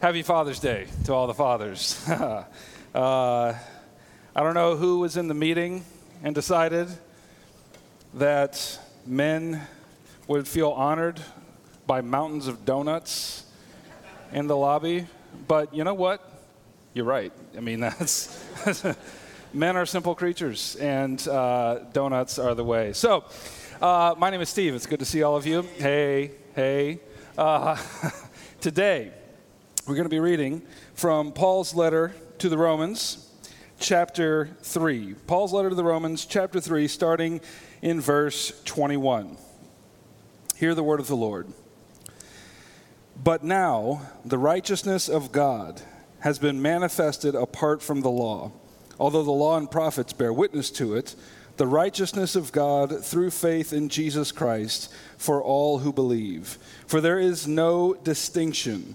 Happy Father's Day to all the fathers. uh, I don't know who was in the meeting and decided that men would feel honored by mountains of donuts in the lobby, but you know what? You're right. I mean, that's. men are simple creatures, and uh, donuts are the way. So, uh, my name is Steve. It's good to see all of you. Hey, hey. Uh, today, we're going to be reading from Paul's letter to the Romans, chapter 3. Paul's letter to the Romans, chapter 3, starting in verse 21. Hear the word of the Lord. But now, the righteousness of God has been manifested apart from the law, although the law and prophets bear witness to it the righteousness of God through faith in Jesus Christ for all who believe. For there is no distinction.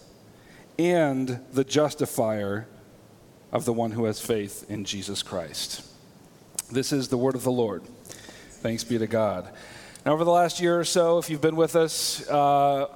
and the justifier of the one who has faith in Jesus Christ. This is the word of the Lord. Thanks be to God. Now, over the last year or so, if you've been with us, uh,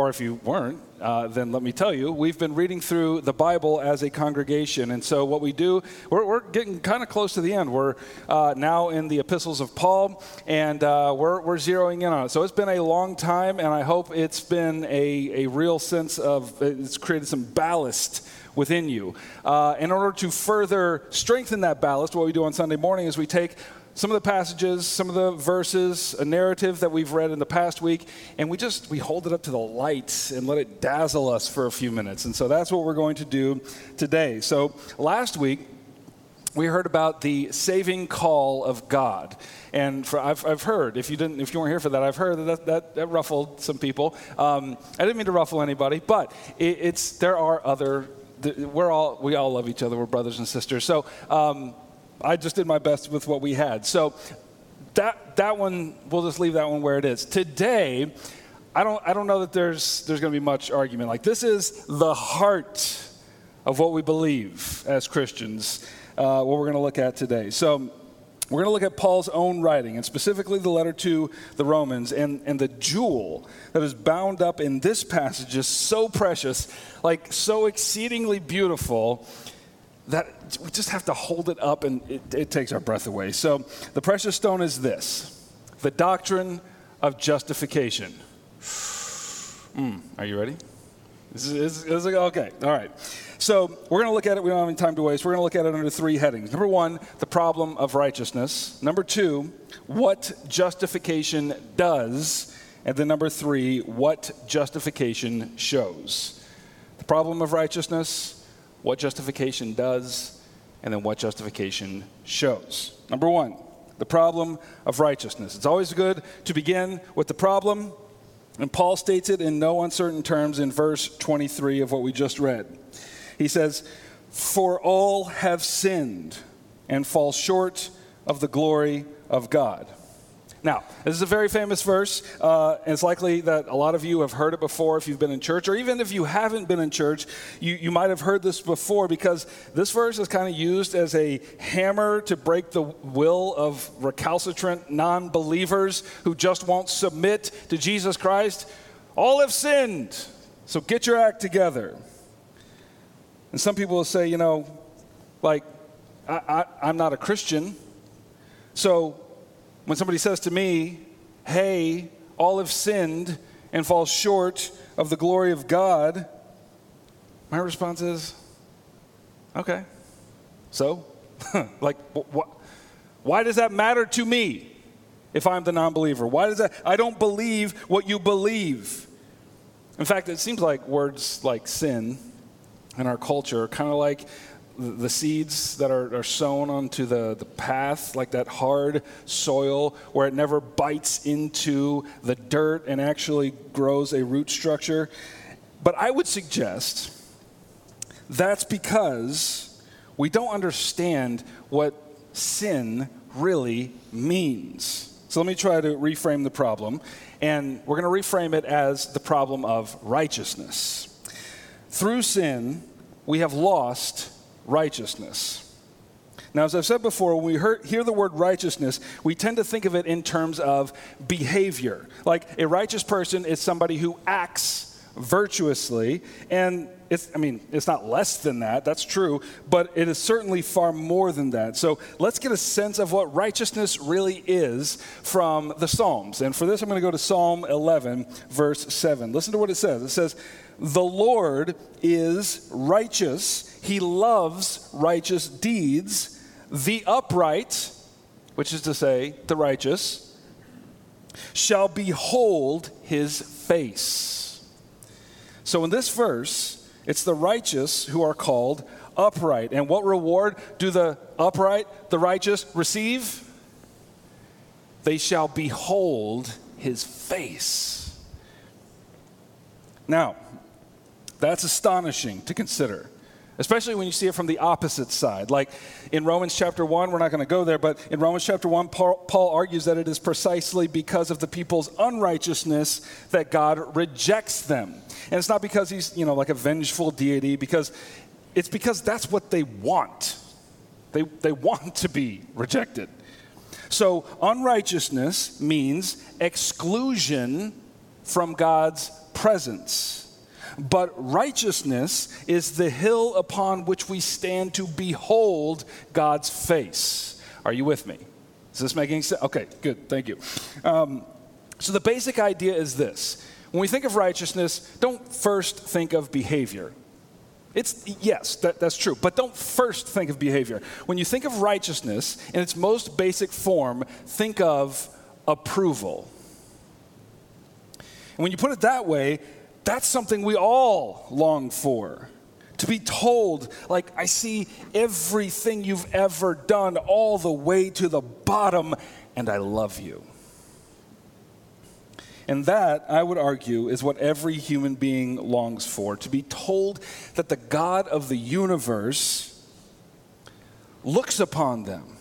or if you weren't, uh, then let me tell you, we've been reading through the Bible as a congregation. And so, what we do, we're, we're getting kind of close to the end. We're uh, now in the epistles of Paul, and uh, we're, we're zeroing in on it. So, it's been a long time, and I hope it's been a, a real sense of, it's created some ballast within you. Uh, in order to further strengthen that ballast, what we do on Sunday morning is we take some of the passages, some of the verses, a narrative that we've read in the past week, and we just we hold it up to the light and let it dazzle us for a few minutes. And so that's what we're going to do today. So last week we heard about the saving call of God. And for, I've, I've heard, if you, didn't, if you weren't here for that, I've heard that that, that ruffled some people. Um, I didn't mean to ruffle anybody, but it, it's, there are other, we're all, we all love each other. We're brothers and sisters. So um, I just did my best with what we had. So that, that one, we'll just leave that one where it is. Today, I don't, I don't know that there's, there's going to be much argument. Like, this is the heart of what we believe as Christians, uh, what we're going to look at today. So, we're going to look at Paul's own writing, and specifically the letter to the Romans. And, and the jewel that is bound up in this passage is so precious, like so exceedingly beautiful, that we just have to hold it up and it, it takes our breath away. So the precious stone is this the doctrine of justification. Mm, are you ready? This is, is, is, okay, all right. So we're going to look at it. We don't have any time to waste. We're going to look at it under three headings. Number one, the problem of righteousness. Number two, what justification does. And then number three, what justification shows. The problem of righteousness, what justification does, and then what justification shows. Number one, the problem of righteousness. It's always good to begin with the problem, and Paul states it in no uncertain terms in verse 23 of what we just read. He says, For all have sinned and fall short of the glory of God. Now, this is a very famous verse, uh, and it's likely that a lot of you have heard it before if you've been in church, or even if you haven't been in church, you, you might have heard this before because this verse is kind of used as a hammer to break the will of recalcitrant non believers who just won't submit to Jesus Christ. All have sinned, so get your act together. And some people will say, you know, like, I, I, I'm not a Christian, so when somebody says to me, hey, all have sinned and fall short of the glory of God, my response is, okay. So, like, wh- why does that matter to me if I'm the non believer? Why does that? I don't believe what you believe. In fact, it seems like words like sin in our culture are kind of like the seeds that are, are sown onto the, the path, like that hard soil where it never bites into the dirt and actually grows a root structure. But I would suggest that's because we don't understand what sin really means. So let me try to reframe the problem, and we're going to reframe it as the problem of righteousness. Through sin, we have lost righteousness. Now, as I've said before, when we hear, hear, the word righteousness, we tend to think of it in terms of behavior. Like a righteous person is somebody who acts virtuously, and it's, I mean, it's not less than that, that's true, but it is certainly far more than that. So let's get a sense of what righteousness really is from the Psalms. And for this, I'm going to go to Psalm 11, verse 7. Listen to what it says. It says, The Lord is righteous, He loves righteous deeds. The upright, which is to say, the righteous, shall behold His face. So in this verse, it's the righteous who are called upright. And what reward do the upright, the righteous, receive? They shall behold his face. Now, that's astonishing to consider especially when you see it from the opposite side. Like in Romans chapter 1, we're not going to go there, but in Romans chapter 1, Paul, Paul, argues that it is precisely because of the people's unrighteousness that God rejects them. And it's not because he's, you know, like a vengeful deity, because it's because that's what they want. They, they want to be rejected. So, unrighteousness means exclusion from God's presence. But righteousness is the hill upon which we stand to behold God's face. Are you with me? Is this making sense? Okay, good. Thank you. Um, so the basic idea is this when we think of righteousness, don't first think of behavior. It's yes, that, that's true, but don't first think of behavior. When you think of righteousness in its most basic form, think of approval. And when you put it that way, that's something we all long for. To be told, like, I see everything you've ever done all the way to the bottom, and I love you. And that, I would argue, is what every human being longs for to be told that the God of the universe looks upon them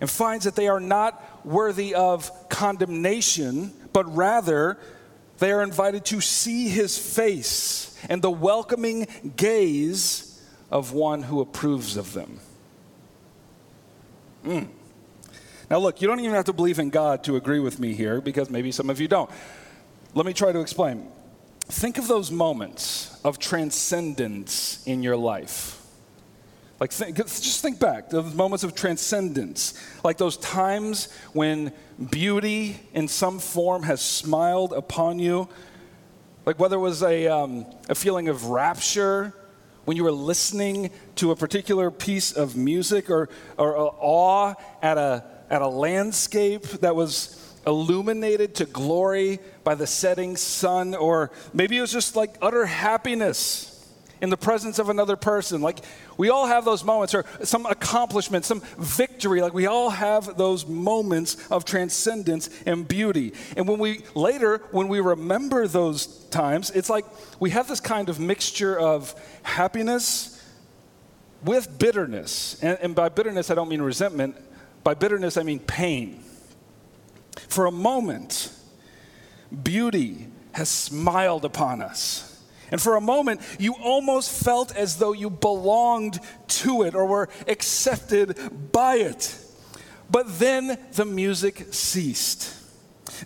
and finds that they are not worthy of condemnation, but rather they are invited to see his face and the welcoming gaze of one who approves of them. Mm. Now, look, you don't even have to believe in God to agree with me here because maybe some of you don't. Let me try to explain. Think of those moments of transcendence in your life. Like, think, just think back, those moments of transcendence, like those times when beauty in some form has smiled upon you. Like whether it was a, um, a feeling of rapture when you were listening to a particular piece of music or, or awe at a, at a landscape that was illuminated to glory by the setting sun, or maybe it was just like utter happiness in the presence of another person. Like we all have those moments, or some accomplishment, some victory. Like we all have those moments of transcendence and beauty. And when we later, when we remember those times, it's like we have this kind of mixture of happiness with bitterness. And, and by bitterness, I don't mean resentment. By bitterness, I mean pain. For a moment, beauty has smiled upon us and for a moment, you almost felt as though you belonged to it or were accepted by it. But then the music ceased.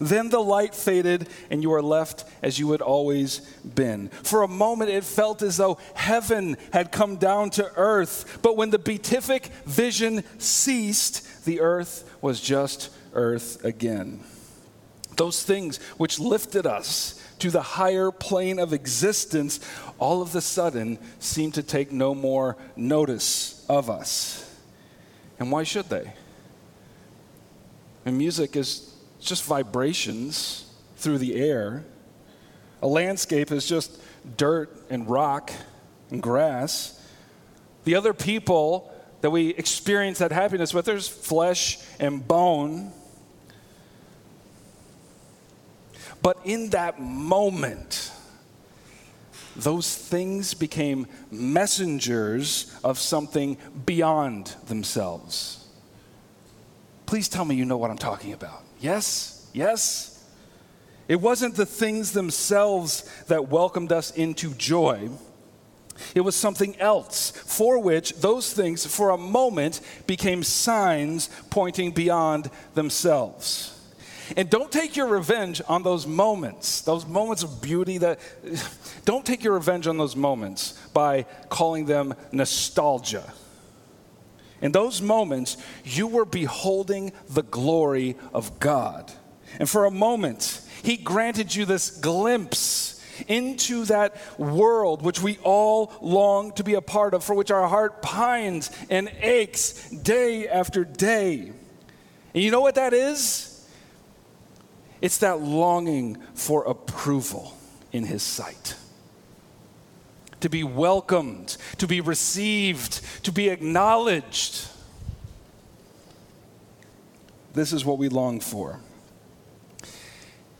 Then the light faded, and you are left as you had always been. For a moment, it felt as though heaven had come down to earth. But when the beatific vision ceased, the earth was just earth again. Those things which lifted us to the higher plane of existence, all of a sudden seem to take no more notice of us. And why should they? And music is just vibrations through the air. A landscape is just dirt and rock and grass. The other people that we experience that happiness with, there's flesh and bone. But in that moment, those things became messengers of something beyond themselves. Please tell me you know what I'm talking about. Yes? Yes? It wasn't the things themselves that welcomed us into joy. It was something else for which those things, for a moment, became signs pointing beyond themselves. And don't take your revenge on those moments, those moments of beauty that, don't take your revenge on those moments by calling them nostalgia. In those moments, you were beholding the glory of God. And for a moment, He granted you this glimpse into that world which we all long to be a part of, for which our heart pines and aches day after day. And you know what that is? It's that longing for approval in His sight. To be welcomed, to be received, to be acknowledged. This is what we long for.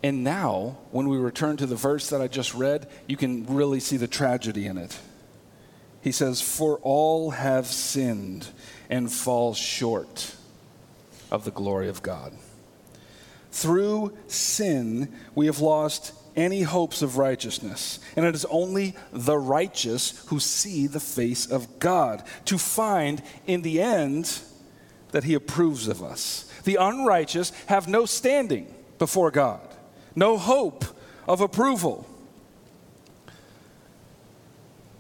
And now, when we return to the verse that I just read, you can really see the tragedy in it. He says, For all have sinned and fall short of the glory of God. Through sin, we have lost any hopes of righteousness. And it is only the righteous who see the face of God to find in the end that He approves of us. The unrighteous have no standing before God, no hope of approval.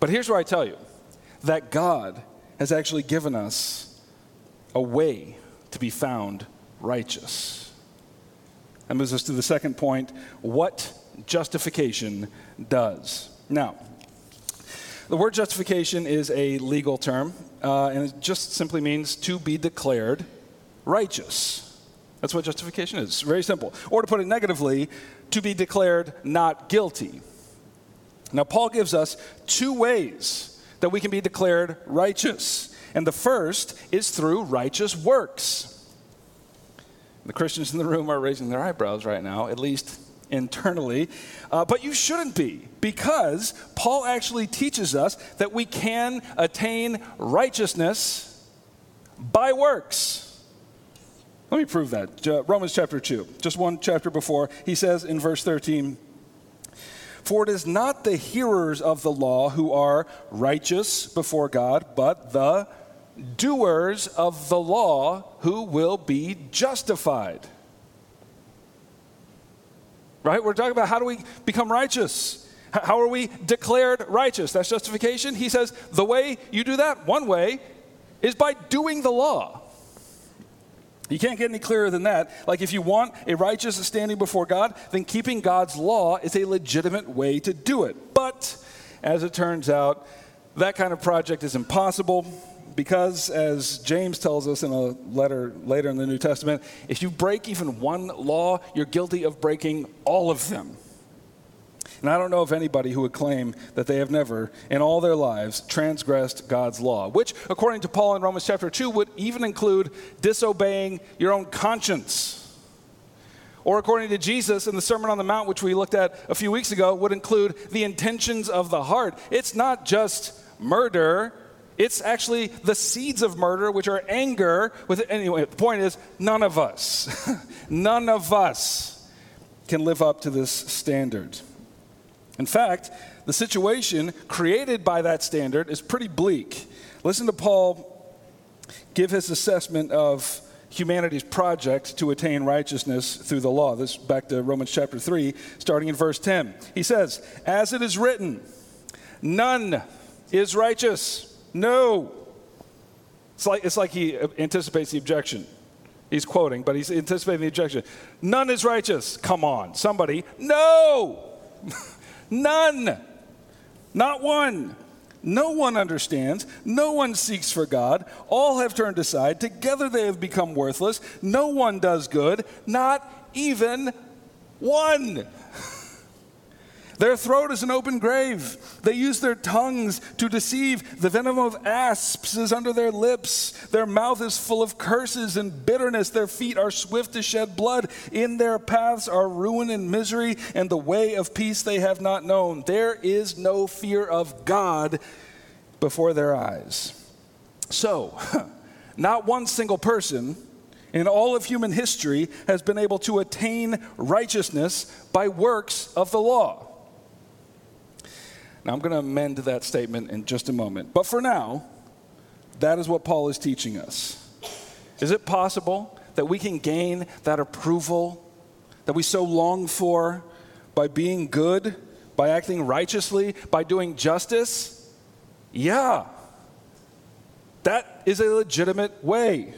But here's what I tell you that God has actually given us a way to be found righteous. That moves us to the second point what justification does. Now, the word justification is a legal term, uh, and it just simply means to be declared righteous. That's what justification is. Very simple. Or to put it negatively, to be declared not guilty. Now, Paul gives us two ways that we can be declared righteous. And the first is through righteous works. The Christians in the room are raising their eyebrows right now, at least internally. Uh, but you shouldn't be, because Paul actually teaches us that we can attain righteousness by works. Let me prove that. Romans chapter 2, just one chapter before, he says in verse 13, For it is not the hearers of the law who are righteous before God, but the doers of the law who will be justified. Right? We're talking about how do we become righteous? How are we declared righteous? That's justification. He says the way you do that, one way, is by doing the law. You can't get any clearer than that. Like, if you want a righteous standing before God, then keeping God's law is a legitimate way to do it. But, as it turns out, that kind of project is impossible because, as James tells us in a letter later in the New Testament, if you break even one law, you're guilty of breaking all of them. And I don't know of anybody who would claim that they have never, in all their lives, transgressed God's law, which, according to Paul in Romans chapter 2, would even include disobeying your own conscience. Or, according to Jesus in the Sermon on the Mount, which we looked at a few weeks ago, would include the intentions of the heart. It's not just murder it's actually the seeds of murder, which are anger. With anyway, the point is, none of us, none of us can live up to this standard. In fact, the situation created by that standard is pretty bleak. Listen to Paul give his assessment of humanity's project to attain righteousness through the law. This back to Romans chapter 3, starting in verse 10. He says, As it is written, none is righteous no. It's like, it's like he anticipates the objection. He's quoting, but he's anticipating the objection. None is righteous. Come on, somebody. No! None. Not one. No one understands. No one seeks for God. All have turned aside. Together they have become worthless. No one does good. Not even one. Their throat is an open grave. They use their tongues to deceive. The venom of asps is under their lips. Their mouth is full of curses and bitterness. Their feet are swift to shed blood. In their paths are ruin and misery, and the way of peace they have not known. There is no fear of God before their eyes. So, not one single person in all of human history has been able to attain righteousness by works of the law. Now, I'm going to amend that statement in just a moment. But for now, that is what Paul is teaching us. Is it possible that we can gain that approval that we so long for by being good, by acting righteously, by doing justice? Yeah. That is a legitimate way.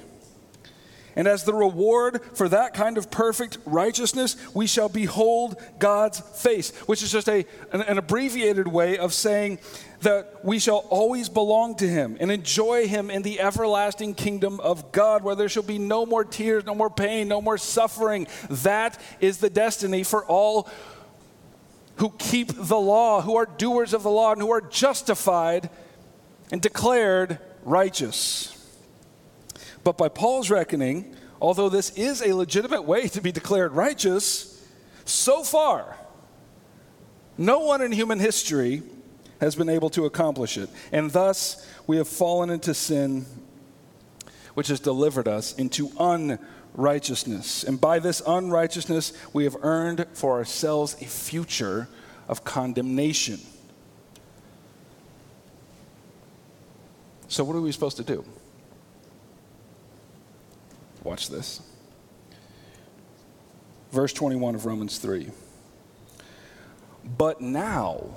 And as the reward for that kind of perfect righteousness, we shall behold God's face, which is just a, an, an, abbreviated way of saying that we shall always belong to Him and enjoy Him in the everlasting kingdom of God, where there shall be no more tears, no more pain, no more suffering. That is the destiny for all who keep the law, who are doers of the law, and who are justified and declared righteous. But by Paul's reckoning, although this is a legitimate way to be declared righteous, so far, no one in human history has been able to accomplish it. And thus, we have fallen into sin, which has delivered us into unrighteousness. And by this unrighteousness, we have earned for ourselves a future of condemnation. So, what are we supposed to do? Watch this. Verse 21 of Romans 3. But now,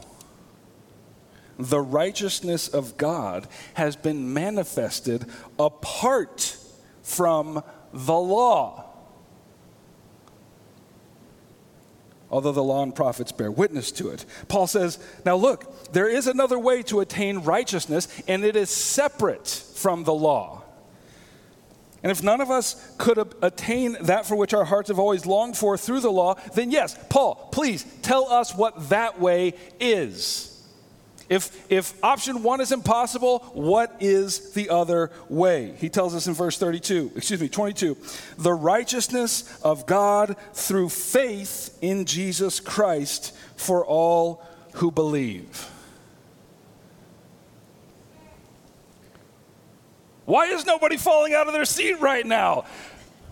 the righteousness of God has been manifested apart from the law. Although the law and prophets bear witness to it. Paul says, Now look, there is another way to attain righteousness, and it is separate from the law. And if none of us could attain that for which our hearts have always longed for through the law, then yes, Paul, please tell us what that way is. If, if option one is impossible, what is the other way? He tells us in verse 32, excuse me, 22, the righteousness of God through faith in Jesus Christ for all who believe. Why is nobody falling out of their seat right now?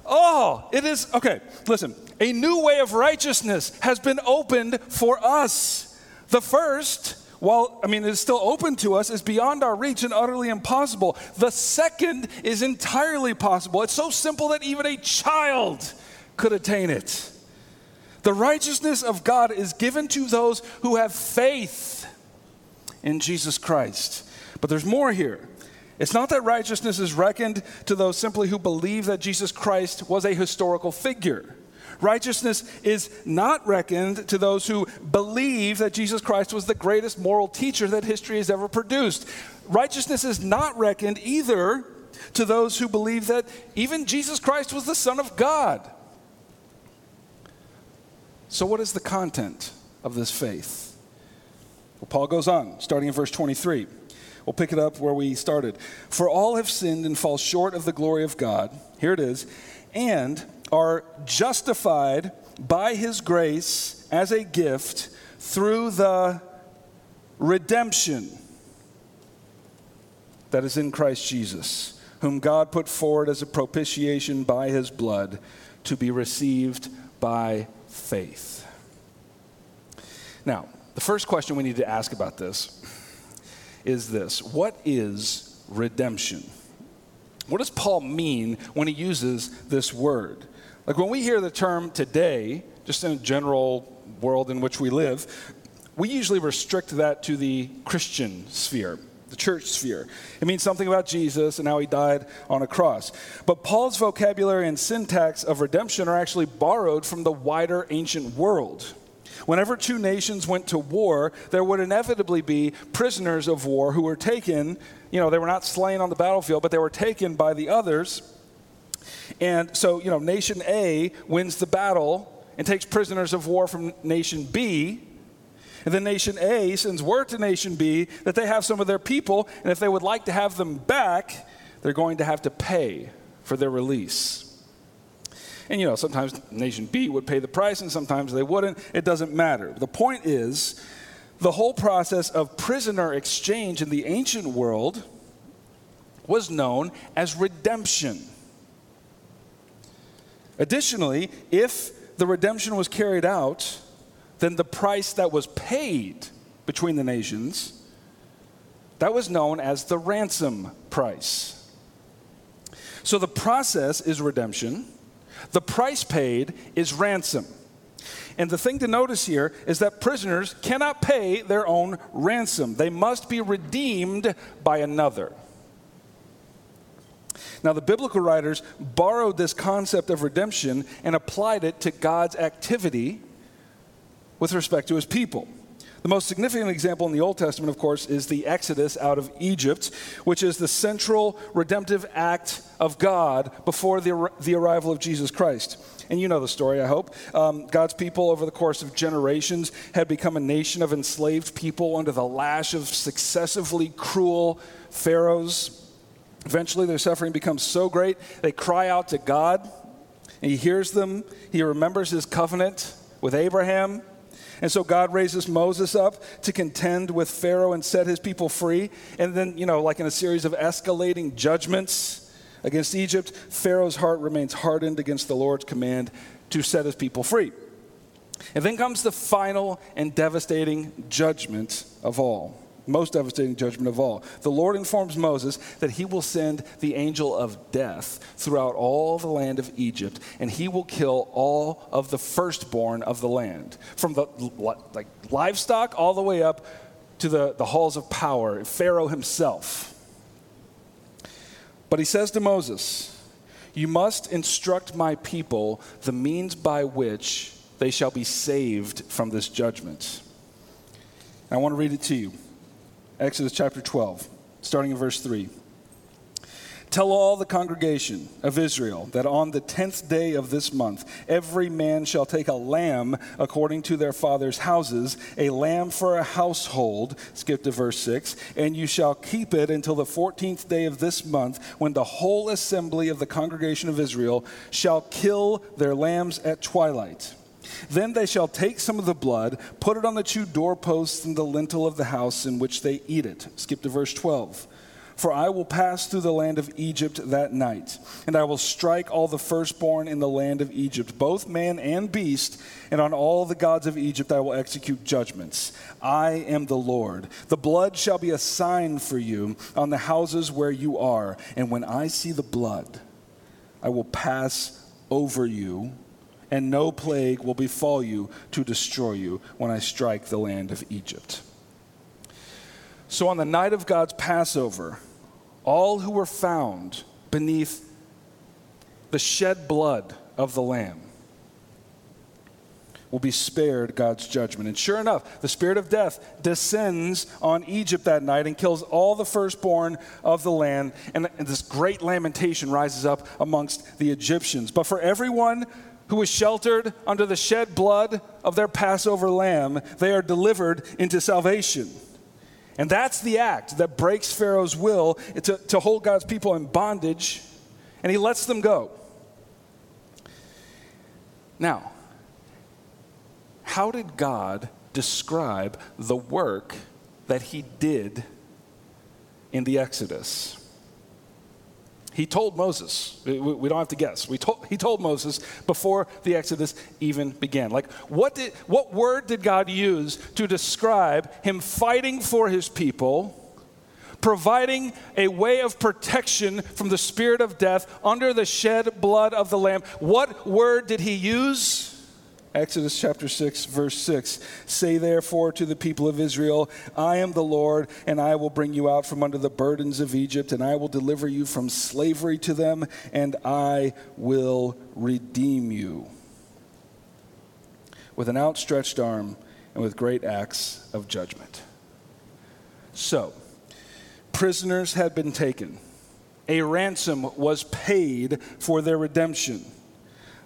Oh, it is, okay, listen. A new way of righteousness has been opened for us. The first, while, I mean, it is still open to us, is beyond our reach and utterly impossible. The second is entirely possible. It's so simple that even a child could attain it. The righteousness of God is given to those who have faith in Jesus Christ. But there's more here. It's not that righteousness is reckoned to those simply who believe that Jesus Christ was a historical figure. Righteousness is not reckoned to those who believe that Jesus Christ was the greatest moral teacher that history has ever produced. Righteousness is not reckoned either to those who believe that even Jesus Christ was the Son of God. So, what is the content of this faith? Well, Paul goes on, starting in verse 23. We'll pick it up where we started. For all have sinned and fall short of the glory of God. Here it is. And are justified by his grace as a gift through the redemption that is in Christ Jesus, whom God put forward as a propitiation by his blood to be received by faith. Now, the first question we need to ask about this is this What is redemption? What does Paul mean when he uses this word? Like when we hear the term today, just in a general world in which we live, we usually restrict that to the Christian sphere, the church sphere. It means something about Jesus and how he died on a cross. But Paul's vocabulary and syntax of redemption are actually borrowed from the wider ancient world. Whenever two nations went to war, there would inevitably be prisoners of war who were taken. You know, they were not slain on the battlefield, but they were taken by the others. And so, you know, nation A wins the battle and takes prisoners of war from nation B. And then nation A sends word to nation B that they have some of their people, and if they would like to have them back, they're going to have to pay for their release. And you know, sometimes nation B would pay the price and sometimes they wouldn't. It doesn't matter. The point is, the whole process of prisoner exchange in the ancient world was known as redemption. Additionally, if the redemption was carried out, then the price that was paid between the nations that was known as the ransom price. So the process is redemption, the price paid is ransom. And the thing to notice here is that prisoners cannot pay their own ransom, they must be redeemed by another. Now, the biblical writers borrowed this concept of redemption and applied it to God's activity with respect to his people. The most significant example in the Old Testament, of course, is the Exodus out of Egypt, which is the central redemptive act of God before the, the arrival of Jesus Christ. And you know the story, I hope. Um, God's people, over the course of generations, had become a nation of enslaved people under the lash of successively cruel pharaohs. Eventually, their suffering becomes so great, they cry out to God, and He hears them. He remembers His covenant with Abraham and so God raises Moses up to contend with Pharaoh and set his people free. And then, you know, like in a series of escalating judgments against Egypt, Pharaoh's heart remains hardened against the Lord's command to set his people free. And then comes the final and devastating judgment of all most devastating judgment of all. The Lord informs Moses that he will send the angel of death throughout all the land of Egypt, and he will kill all of the firstborn of the land, from the like livestock all the way up to the, the halls of power, Pharaoh himself. But he says to Moses, You must instruct my people the means by which they shall be saved from this judgment. I want to read it to you. Exodus chapter 12, starting in verse 3. Tell all the congregation of Israel that on the tenth day of this month, every man shall take a lamb according to their father's houses, a lamb for a household. Skip to verse 6. And you shall keep it until the fourteenth day of this month, when the whole assembly of the congregation of Israel shall kill their lambs at twilight. Then they shall take some of the blood, put it on the two doorposts and the lintel of the house in which they eat it. Skip to verse 12. For I will pass through the land of Egypt that night, and I will strike all the firstborn in the land of Egypt, both man and beast, and on all the gods of Egypt I will execute judgments. I am the Lord. The blood shall be a sign for you on the houses where you are, and when I see the blood, I will pass over you and no plague will befall you to destroy you when I strike the land of Egypt. So on the night of God's Passover, all who were found beneath the shed blood of the Lamb will be spared God's judgment. And sure enough, the spirit of death descends on Egypt that night and kills all the firstborn of the land. And, this great lamentation rises up amongst the Egyptians. But for everyone who was sheltered under the shed blood of their Passover lamb, they are delivered into salvation. And that's the act that breaks Pharaoh's will to, to hold God's people in bondage, and he lets them go. Now, how did God describe the work that he did in the Exodus? He told Moses, we don't have to guess. We told, he told Moses before the Exodus even began. Like, what, did, what word did God use to describe him fighting for his people, providing a way of protection from the spirit of death under the shed blood of the Lamb? What word did he use? Exodus chapter 6, verse 6. Say therefore to the people of Israel, I am the Lord, and I will bring you out from under the burdens of Egypt, and I will deliver you from slavery to them, and I will redeem you. With an outstretched arm and with great acts of judgment. So, prisoners had been taken, a ransom was paid for their redemption.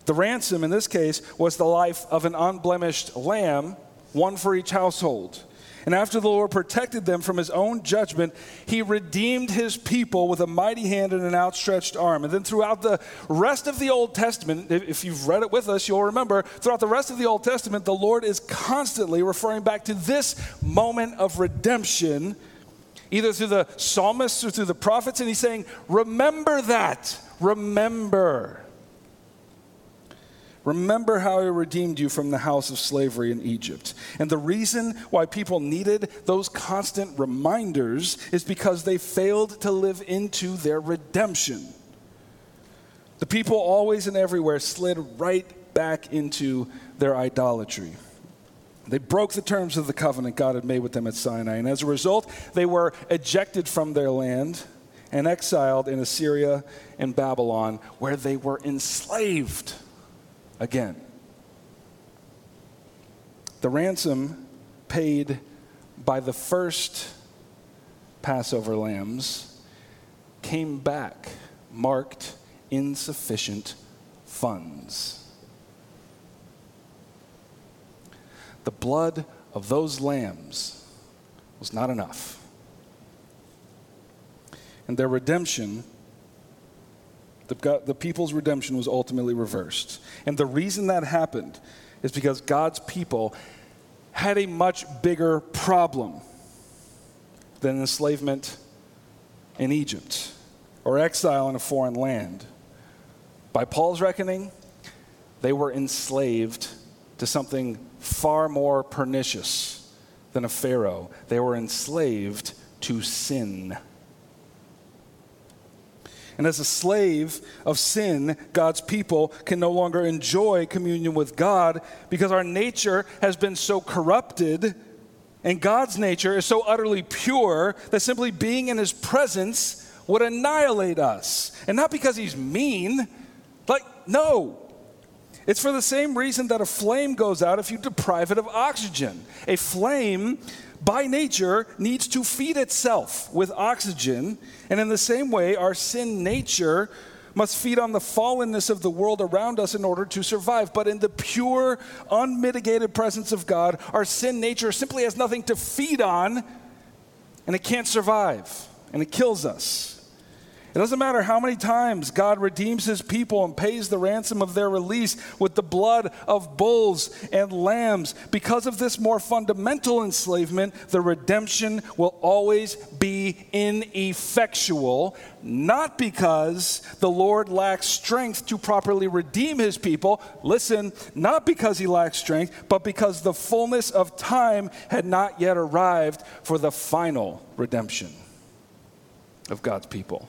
The ransom in this case was the life of an unblemished lamb one for each household. And after the Lord protected them from his own judgment, he redeemed his people with a mighty hand and an outstretched arm. And then throughout the rest of the Old Testament, if you've read it with us, you'll remember, throughout the rest of the Old Testament, the Lord is constantly referring back to this moment of redemption, either through the psalmists or through the prophets. And he's saying, Remember that. Remember. Remember how I redeemed you from the house of slavery in Egypt. And the reason why people needed those constant reminders is because they failed to live into their redemption. The people always and everywhere slid right back into their idolatry. They broke the terms of the covenant God had made with them at Sinai. And as a result, they were ejected from their land and exiled in Assyria and Babylon, where they were enslaved again. The ransom paid by the first Passover lambs came back marked insufficient funds. The blood of those lambs was not enough. And their redemption the, the people's redemption was ultimately reversed. And the reason that happened is because God's people had a much bigger problem than enslavement in Egypt or exile in a foreign land. By Paul's reckoning, they were enslaved to something far more pernicious than a Pharaoh. They were enslaved to sin. And as a slave of sin, God's people can no longer enjoy communion with God because our nature has been so corrupted and God's nature is so utterly pure that simply being in his presence would annihilate us. And not because he's mean, like, no. It's for the same reason that a flame goes out if you deprive it of oxygen. A flame by nature, needs to feed itself with oxygen. And in the same way, our sin nature must feed on the fallenness of the world around us in order to survive. But in the pure, unmitigated presence of God, our sin nature simply has nothing to feed on, and it can't survive, and it kills us. It doesn't matter how many times God redeems his people and pays the ransom of their release with the blood of bulls and lambs. Because of this more fundamental enslavement, the redemption will always be ineffectual, not because the Lord lacks strength to properly redeem his people. Listen, not because he lacks strength, but because the fullness of time had not yet arrived for the final redemption of God's people.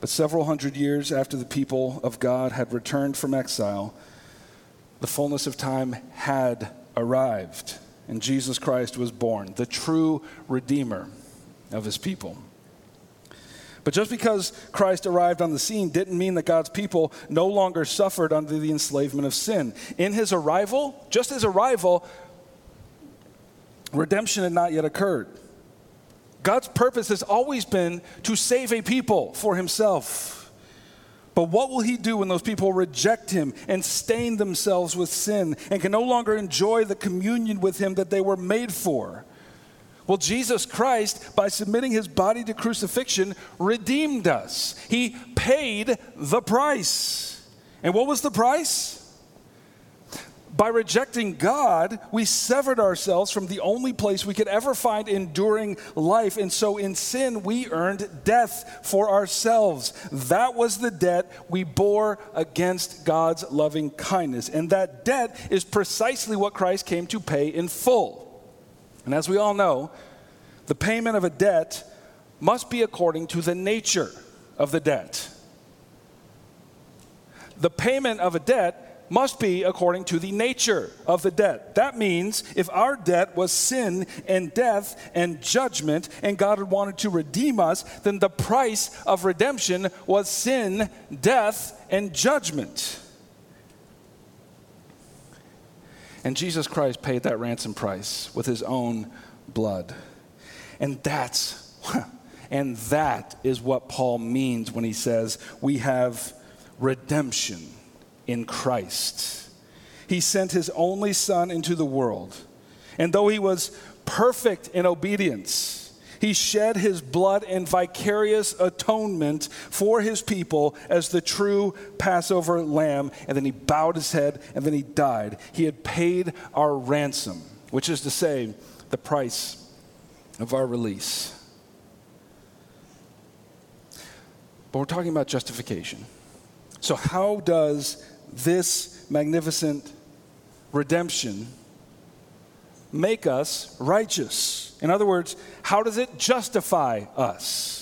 But several hundred years after the people of God had returned from exile, the fullness of time had arrived, and Jesus Christ was born, the true Redeemer of his people. But just because Christ arrived on the scene didn't mean that God's people no longer suffered under the enslavement of sin. In his arrival, just his arrival, redemption had not yet occurred. God's purpose has always been to save a people for himself. But what will he do when those people reject him and stain themselves with sin and can no longer enjoy the communion with him that they were made for? Well, Jesus Christ, by submitting his body to crucifixion, redeemed us. He paid the price. And what was the price? By rejecting God, we severed ourselves from the only place we could ever find enduring life. And so in sin, we earned death for ourselves. That was the debt we bore against God's loving kindness. And that debt is precisely what Christ came to pay in full. And as we all know, the payment of a debt must be according to the nature of the debt. The payment of a debt must be according to the nature of the debt. That means if our debt was sin and death and judgment, and God had wanted to redeem us, then the price of redemption was sin, death, and judgment. And Jesus Christ paid that ransom price with his own blood. And that's and that is what Paul means when he says we have redemption in Christ. he sent his only Son into the world. And though he was perfect in obedience, he shed his blood in vicarious atonement for his people as the true Passover lamb. And then he bowed his head and then he died. He had paid our ransom, which is to say, the price of our release. But we're talking about justification. So, how does this magnificent redemption make us righteous? In other words, how does it justify us?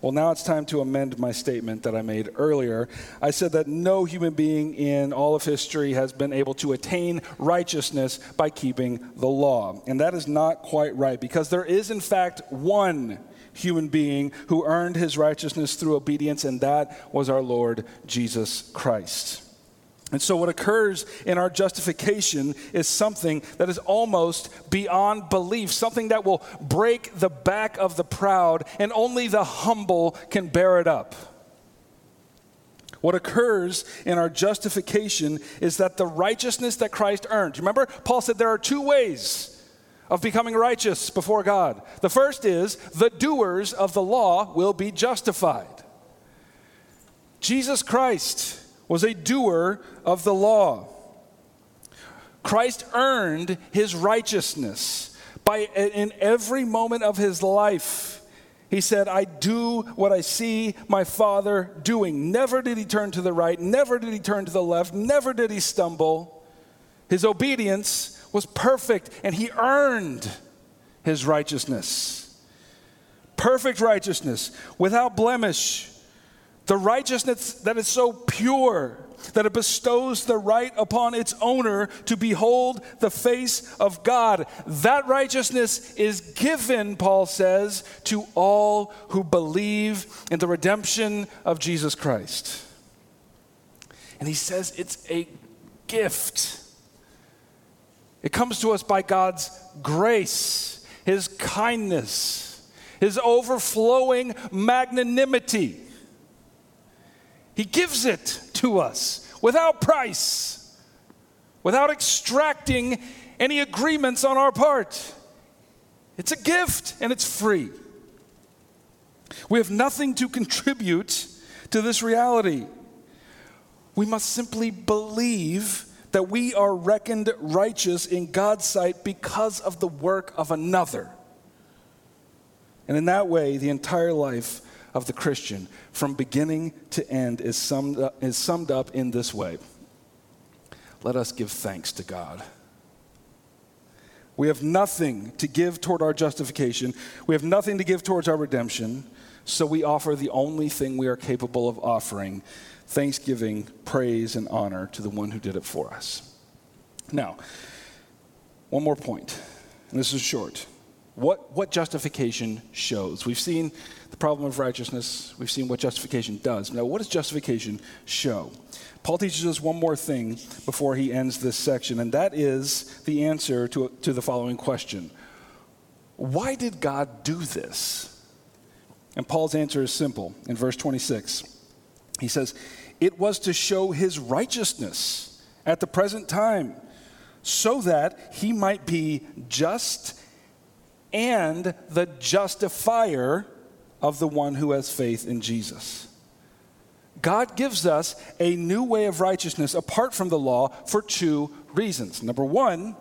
Well, now it's time to amend my statement that I made earlier. I said that no human being in all of history has been able to attain righteousness by keeping the law. And that is not quite right because there is, in fact, one human being who earned his righteousness through obedience, and that was our Lord Jesus Christ. And so, what occurs in our justification is something that is almost beyond belief, something that will break the back of the proud, and only the humble can bear it up. What occurs in our justification is that the righteousness that Christ earned. Remember, Paul said there are two ways of becoming righteous before God. The first is the doers of the law will be justified. Jesus Christ was a doer of the law. Christ earned his righteousness by in every moment of his life. He said, I do what I see my Father doing. Never did he turn to the right, never did he turn to the left, never did he stumble. His obedience was perfect and he earned his righteousness. Perfect righteousness, without blemish. The righteousness that is so pure that it bestows the right upon its owner to behold the face of God. That righteousness is given, Paul says, to all who believe in the redemption of Jesus Christ. And he says it's a gift. It comes to us by God's grace, His kindness, His overflowing magnanimity. He gives it to us without price, without extracting any agreements on our part. It's a gift and it's free. We have nothing to contribute to this reality. We must simply believe that we are reckoned righteous in God's sight because of the work of another. And in that way, the entire life of the Christian, from beginning to end, is summed up, is summed up in this way Let us give thanks to God. We have nothing to give toward our justification, we have nothing to give towards our redemption, so we offer the only thing we are capable of offering thanksgiving, praise, and honor to the one who did it for us. Now, one more point, and this is short. What, what justification shows? We've seen the problem of righteousness, we've seen what justification does. Now, what does justification show? Paul teaches us one more thing before he ends this section, and that is the answer to, to the following question Why did God do this? And Paul's answer is simple in verse 26. He says, It was to show his righteousness at the present time, so that he might be just and the justifier of the one who has faith in Jesus. God gives us a new way of righteousness apart from the law for two reasons. Number one,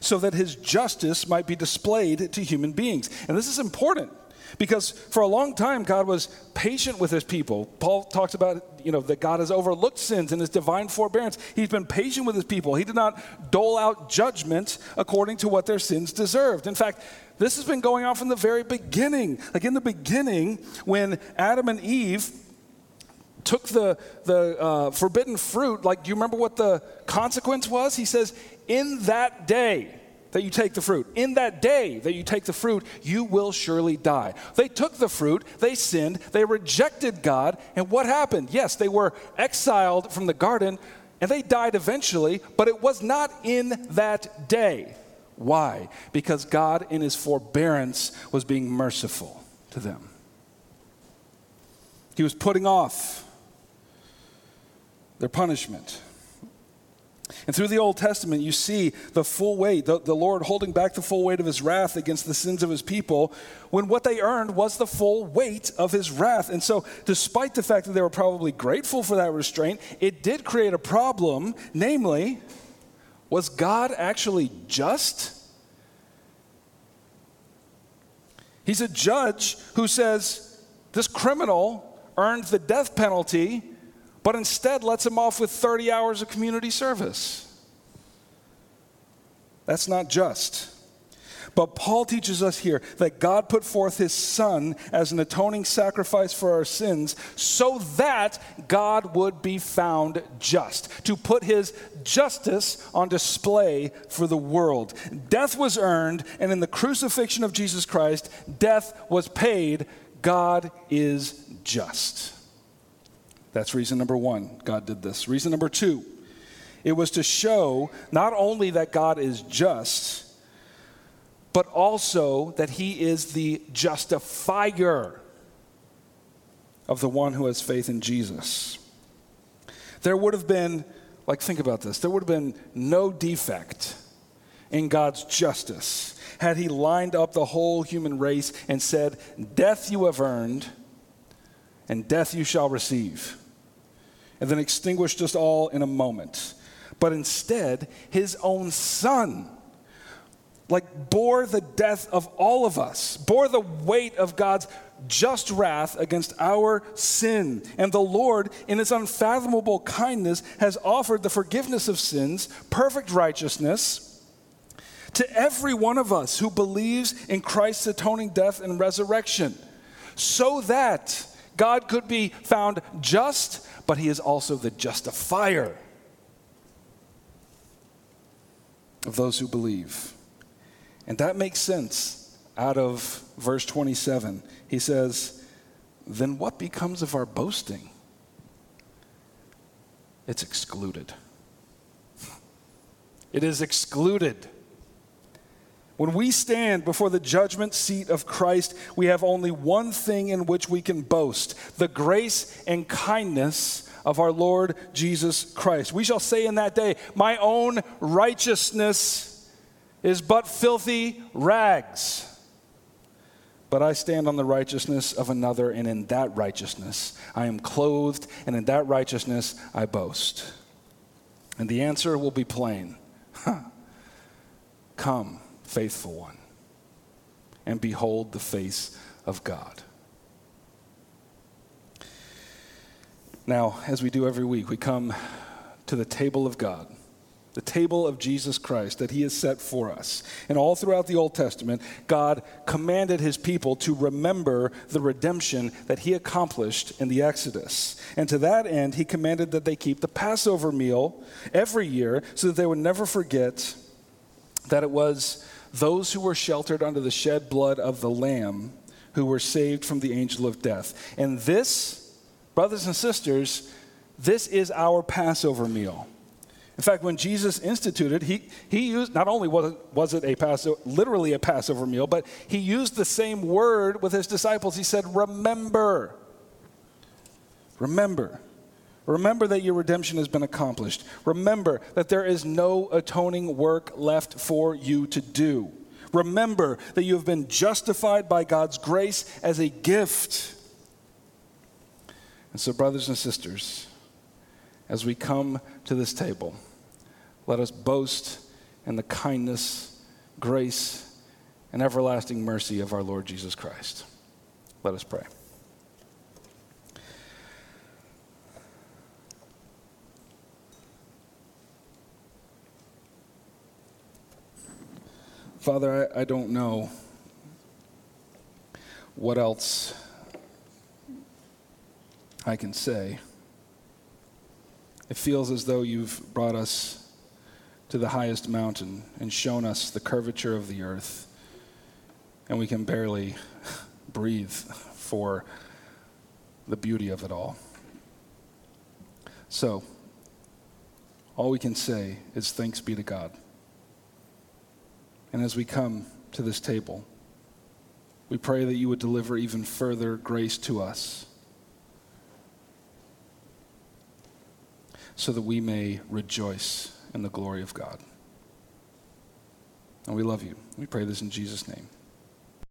so that his justice might be displayed to human beings. And this is important because for a long time, God was patient with his people. Paul talks about, you know, that God has overlooked sins in his divine forbearance. He's been patient with his people. He did not dole out judgment according to what their sins deserved. In fact, this has been going on from the very beginning. Like in the beginning, when Adam and Eve took the, the uh, forbidden fruit, like, do you remember what the consequence was? He says, In that day, that you take the fruit. In that day that you take the fruit, you will surely die. They took the fruit, they sinned, they rejected God, and what happened? Yes, they were exiled from the garden and they died eventually, but it was not in that day. Why? Because God, in his forbearance, was being merciful to them. He was putting off their punishment. And through the Old Testament, you see the full weight, the, the, Lord holding back the full weight of his wrath against the sins of his people, when what they earned was the full weight of his wrath. And so, despite the fact that they were probably grateful for that restraint, it did create a problem. Namely, was God actually just? He's a judge who says, This criminal earned the death penalty but instead lets him off with 30 hours of community service. That's not just. But Paul teaches us here that God put forth his Son as an atoning sacrifice for our sins so that God would be found just, to put his justice on display for the world. Death was earned, and in the crucifixion of Jesus Christ, death was paid. God is just. That's reason number one. God did this. Reason number two, it was to show not only that God is just, but also that he is the justifier of the one who has faith in Jesus. There would have been, like, think about this, there would have been no defect in God's justice had he lined up the whole human race and said, Death you have earned, and death you shall receive and then extinguished us all in a moment. But instead, his own son, like, bore the death of all of us, bore the weight of God's just wrath against our sin. And the Lord, in his unfathomable kindness, has offered the forgiveness of sins, perfect righteousness, to every one of us who believes in Christ's atoning death and resurrection, so that God could be found just but he is also the justifier of those who believe. And that makes sense out of verse 27. He says, Then what becomes of our boasting? It's excluded. It is excluded. When we stand before the judgment seat of Christ, we have only one thing in which we can boast the grace and kindness of our Lord Jesus Christ. We shall say in that day, My own righteousness is but filthy rags. But I stand on the righteousness of another, and in that righteousness I am clothed, and in that righteousness I boast. And the answer will be plain Come faithful one, and behold the face of God. Now, as we do every week, we come to the table of God, the table of Jesus Christ that He has set for us. And all throughout the Old Testament, God commanded His people to remember the redemption that He accomplished in the Exodus. And to that end, He commanded that they keep the Passover meal every year so that they would never forget that it was those who were sheltered under the shed blood of the Lamb who were saved from the angel of death. And this, brothers and sisters, this is our Passover meal. In fact, when Jesus instituted, he, he used, not only was it, was it a Passover, literally a Passover meal, but he used the same word with his disciples. He said, Remember. Remember. Remember that your redemption has been accomplished. Remember that there is no atoning work left for you to do. Remember that you have been justified by God's grace as a gift. And so, brothers and sisters, as we come to this table, let us boast in the kindness, grace, and everlasting mercy of our Lord Jesus Christ. Let us pray. Father, I, I don't know what else I can say. It feels as though you've brought us to the highest mountain and shown us the curvature of the earth, and we can barely breathe for the beauty of it all. So, all we can say is thanks be to God. And as we come to this table, we pray that you would deliver even further grace to us so that we may rejoice in the glory of God. And we love you. We pray this in Jesus' name.